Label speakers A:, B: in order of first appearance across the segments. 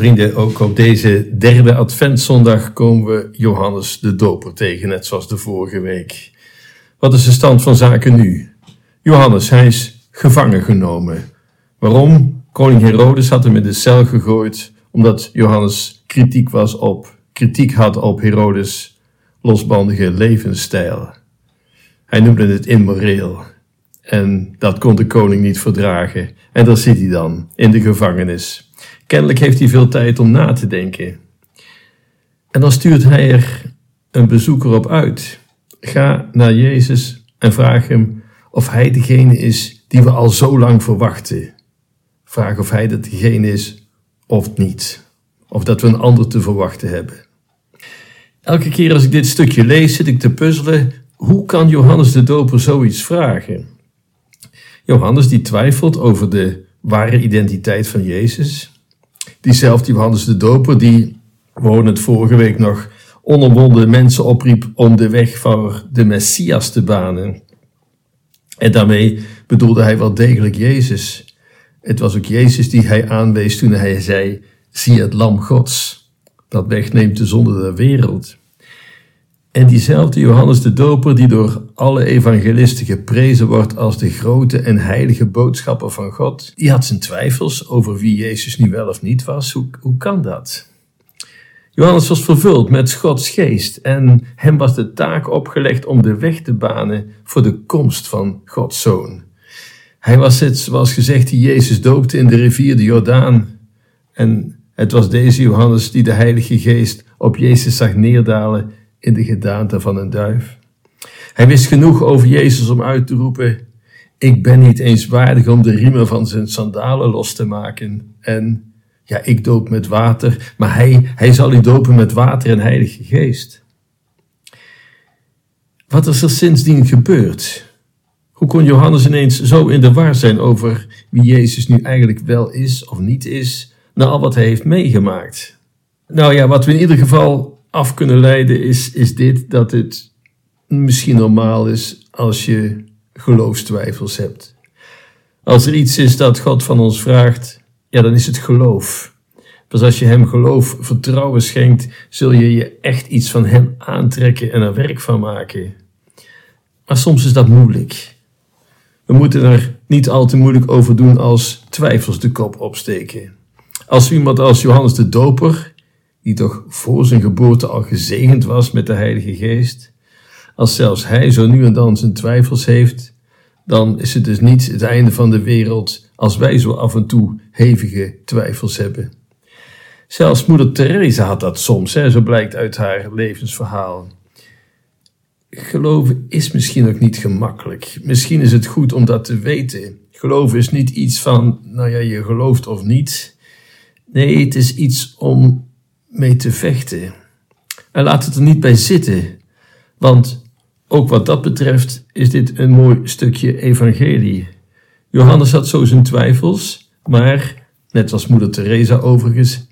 A: Vrienden, ook op deze derde adventszondag komen we Johannes de Doper tegen, net zoals de vorige week. Wat is de stand van zaken nu? Johannes, hij is gevangen genomen. Waarom? Koning Herodes had hem in de cel gegooid, omdat Johannes kritiek was op, kritiek had op Herodes losbandige levensstijl. Hij noemde het immoreel. En dat kon de koning niet verdragen. En daar zit hij dan, in de gevangenis. Kennelijk heeft hij veel tijd om na te denken. En dan stuurt hij er een bezoeker op uit. Ga naar Jezus en vraag hem of hij degene is die we al zo lang verwachten. Vraag of hij dat degene is of niet. Of dat we een ander te verwachten hebben. Elke keer als ik dit stukje lees, zit ik te puzzelen. Hoe kan Johannes de Doper zoiets vragen? Johannes die twijfelt over de ware identiteit van Jezus. Diezelfde Johannes de Doper, die, we het vorige week nog, onomwonden mensen opriep om de weg voor de Messias te banen. En daarmee bedoelde hij wel degelijk Jezus. Het was ook Jezus die hij aanwees toen hij zei: Zie het Lam Gods, dat wegneemt de zonde der wereld. En diezelfde Johannes de Doper, die door alle evangelisten geprezen wordt als de grote en heilige boodschapper van God, die had zijn twijfels over wie Jezus nu wel of niet was. Hoe, hoe kan dat? Johannes was vervuld met Gods geest en hem was de taak opgelegd om de weg te banen voor de komst van Gods zoon. Hij was het, zoals gezegd, die Jezus doopte in de rivier de Jordaan. En het was deze Johannes die de Heilige Geest op Jezus zag neerdalen in de gedaante van een duif. Hij wist genoeg over Jezus om uit te roepen: Ik ben niet eens waardig om de riemen van zijn sandalen los te maken. En ja, ik doop met water, maar hij, hij zal u dopen met water en Heilige Geest. Wat is er sindsdien gebeurd? Hoe kon Johannes ineens zo in de war zijn over wie Jezus nu eigenlijk wel is of niet is, na al wat hij heeft meegemaakt? Nou ja, wat we in ieder geval af kunnen leiden is, is dit, dat het misschien normaal is als je geloofstwijfels hebt. Als er iets is dat God van ons vraagt, ja, dan is het geloof. Pas als je Hem geloof, vertrouwen schenkt, zul je je echt iets van Hem aantrekken en er werk van maken. Maar soms is dat moeilijk. We moeten er niet al te moeilijk over doen als twijfels de kop opsteken. Als iemand als Johannes de Doper die toch voor zijn geboorte al gezegend was met de Heilige Geest, als zelfs hij zo nu en dan zijn twijfels heeft, dan is het dus niet het einde van de wereld als wij zo af en toe hevige twijfels hebben. Zelfs moeder Teresa had dat soms, hè, zo blijkt uit haar levensverhaal. Geloven is misschien ook niet gemakkelijk. Misschien is het goed om dat te weten. Geloven is niet iets van, nou ja, je gelooft of niet. Nee, het is iets om mee te vechten. En laat het er niet bij zitten, want ook wat dat betreft is dit een mooi stukje evangelie. Johannes had zo zijn twijfels, maar, net als moeder Teresa overigens,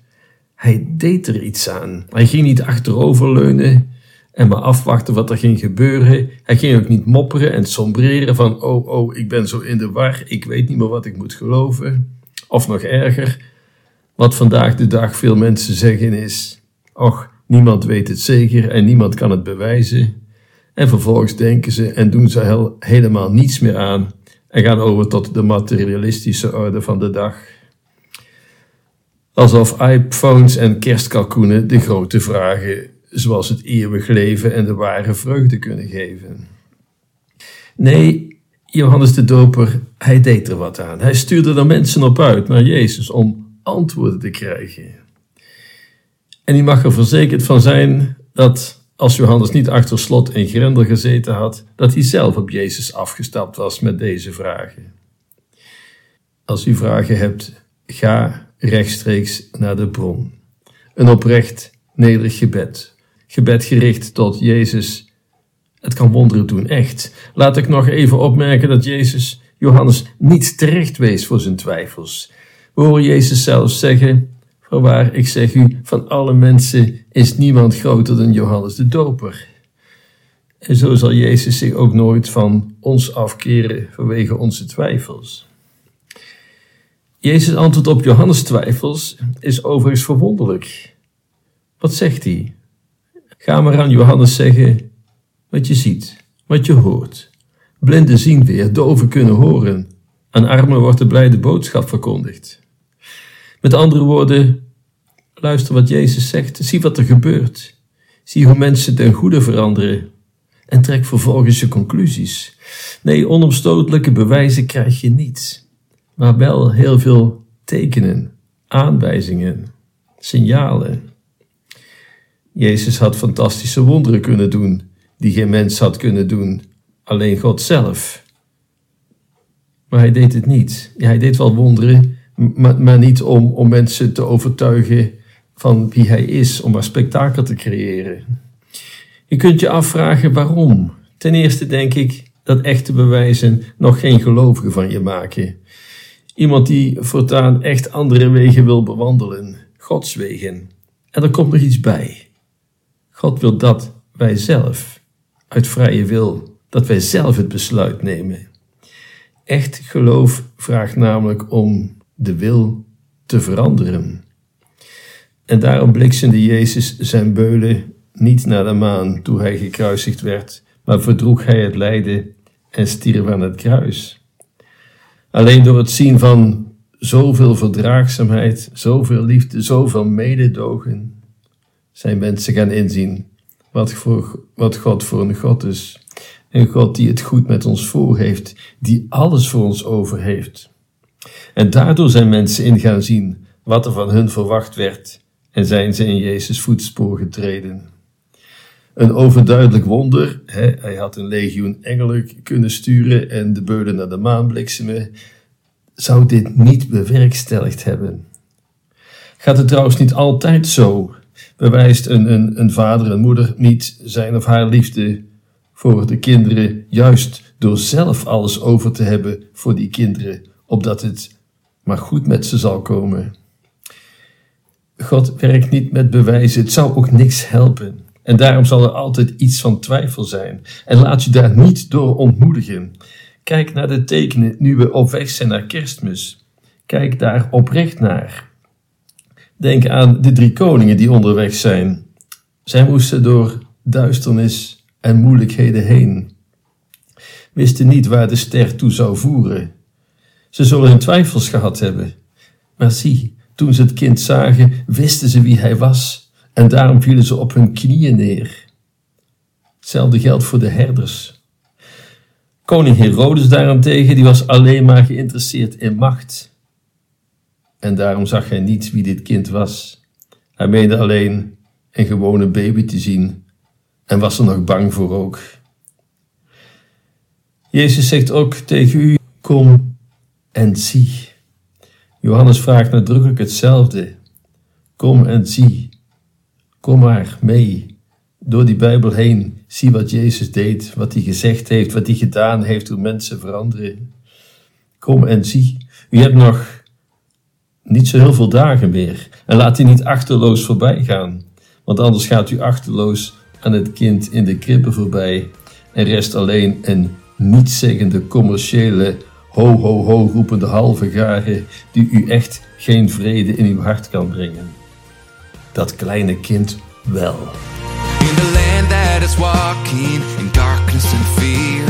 A: hij deed er iets aan. Hij ging niet achteroverleunen en maar afwachten wat er ging gebeuren. Hij ging ook niet mopperen en sombreren van, oh, oh, ik ben zo in de war, ik weet niet meer wat ik moet geloven. Of nog erger, wat vandaag de dag veel mensen zeggen is: Och, niemand weet het zeker en niemand kan het bewijzen. En vervolgens denken ze en doen ze helemaal niets meer aan en gaan over tot de materialistische orde van de dag. Alsof iPhones en kerstkalkoenen de grote vragen, zoals het eeuwig leven en de ware vreugde kunnen geven. Nee, Johannes de Doper, hij deed er wat aan. Hij stuurde er mensen op uit naar Jezus om antwoorden te krijgen. En die mag er verzekerd van zijn dat als Johannes niet achter slot en grendel gezeten had, dat hij zelf op Jezus afgestapt was met deze vragen. Als u vragen hebt, ga rechtstreeks naar de bron. Een oprecht, nederig gebed. Gebed gericht tot Jezus. Het kan wonderen doen, echt. Laat ik nog even opmerken dat Jezus Johannes niet terecht wees voor zijn twijfels. Horen Jezus zelfs zeggen: Voorwaar, ik zeg u, van alle mensen is niemand groter dan Johannes de Doper. En zo zal Jezus zich ook nooit van ons afkeren vanwege onze twijfels. Jezus antwoordt op Johannes' twijfels is overigens verwonderlijk. Wat zegt hij? Ga maar aan Johannes zeggen wat je ziet, wat je hoort. Blinden zien weer, doven kunnen horen. Aan armen wordt de blijde boodschap verkondigd. Met andere woorden, luister wat Jezus zegt, zie wat er gebeurt. Zie hoe mensen ten goede veranderen en trek vervolgens je conclusies. Nee, onomstotelijke bewijzen krijg je niet, maar wel heel veel tekenen, aanwijzingen, signalen. Jezus had fantastische wonderen kunnen doen, die geen mens had kunnen doen, alleen God zelf. Maar hij deed het niet. Ja, hij deed wel wonderen, maar, niet om, om mensen te overtuigen van wie hij is, om maar spektakel te creëren. Je kunt je afvragen waarom. Ten eerste denk ik dat echte bewijzen nog geen gelovige van je maken. Iemand die voortaan echt andere wegen wil bewandelen, Gods wegen. En er komt nog iets bij. God wil dat wij zelf, uit vrije wil, dat wij zelf het besluit nemen. Echt geloof vraagt namelijk om de wil te veranderen. En daarom bliksemde Jezus zijn beulen niet naar de maan toen hij gekruisigd werd, maar verdroeg hij het lijden en stierf aan het kruis. Alleen door het zien van zoveel verdraagzaamheid, zoveel liefde, zoveel mededogen, zijn mensen gaan inzien wat, voor, wat God voor een God is. Een God die het goed met ons voor heeft, die alles voor ons over heeft. En daardoor zijn mensen in gaan zien wat er van hun verwacht werd en zijn ze in Jezus voetspoor getreden. Een overduidelijk wonder, hè? hij had een legioen engelen kunnen sturen en de beulen naar de maan bliksemen, zou dit niet bewerkstelligd hebben. Gaat het trouwens niet altijd zo? Bewijst een, een, een vader en moeder niet zijn of haar liefde voor de kinderen, juist door zelf alles over te hebben voor die kinderen, opdat het maar goed met ze zal komen. God werkt niet met bewijzen, het zou ook niks helpen. En daarom zal er altijd iets van twijfel zijn. En laat je daar niet door ontmoedigen. Kijk naar de tekenen nu we op weg zijn naar kerstmis. Kijk daar oprecht naar. Denk aan de drie koningen die onderweg zijn. Zij moesten door duisternis en moeilijkheden heen. Wisten niet waar de ster toe zou voeren. Ze zullen hun twijfels gehad hebben. Maar zie, toen ze het kind zagen, wisten ze wie hij was en daarom vielen ze op hun knieën neer. Hetzelfde geldt voor de herders. Koning Herodes daarentegen, die was alleen maar geïnteresseerd in macht. En daarom zag hij niet wie dit kind was. Hij meende alleen een gewone baby te zien en was er nog bang voor ook. Jezus zegt ook tegen u: Kom en zie. Johannes vraagt nadrukkelijk hetzelfde. Kom en zie. Kom maar mee. Door die Bijbel heen. Zie wat Jezus deed, wat hij gezegd heeft, wat hij gedaan heeft, hoe mensen veranderen. Kom en zie. U hebt nog niet zo heel veel dagen meer. En laat die niet achterloos voorbij gaan. Want anders gaat u achterloos aan het kind in de krippen voorbij. En rest alleen een nietszeggende commerciële ho ho ho roepende halve garen die u echt geen vrede in uw hart kan brengen. Dat kleine kind wel. In the land that is walking in darkness and fear,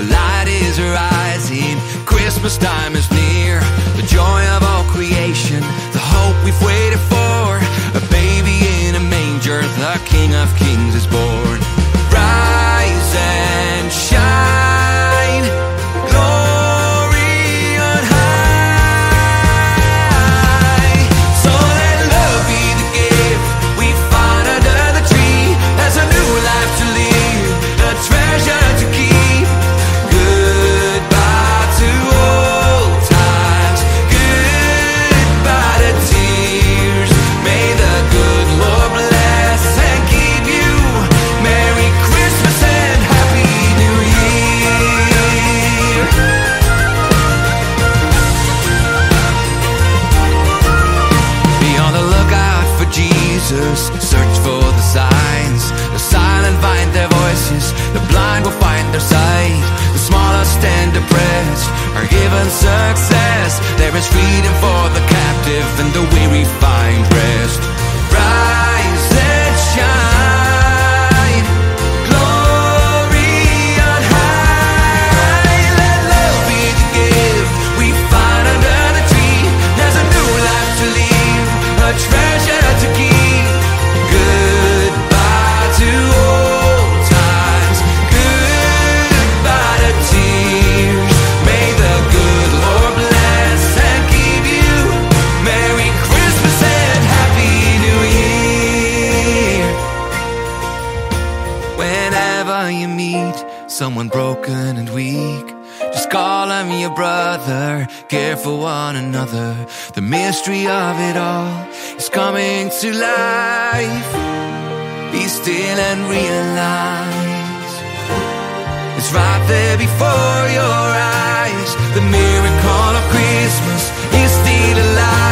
A: a light is rising, Christmas time is near, the joy of all creation, the hope we've waited for, a baby in a manger, the King of Kings is born.
B: Care for one another. The mystery of it all is coming to life. Be still and realize it's right there before your eyes. The miracle of Christmas is still alive.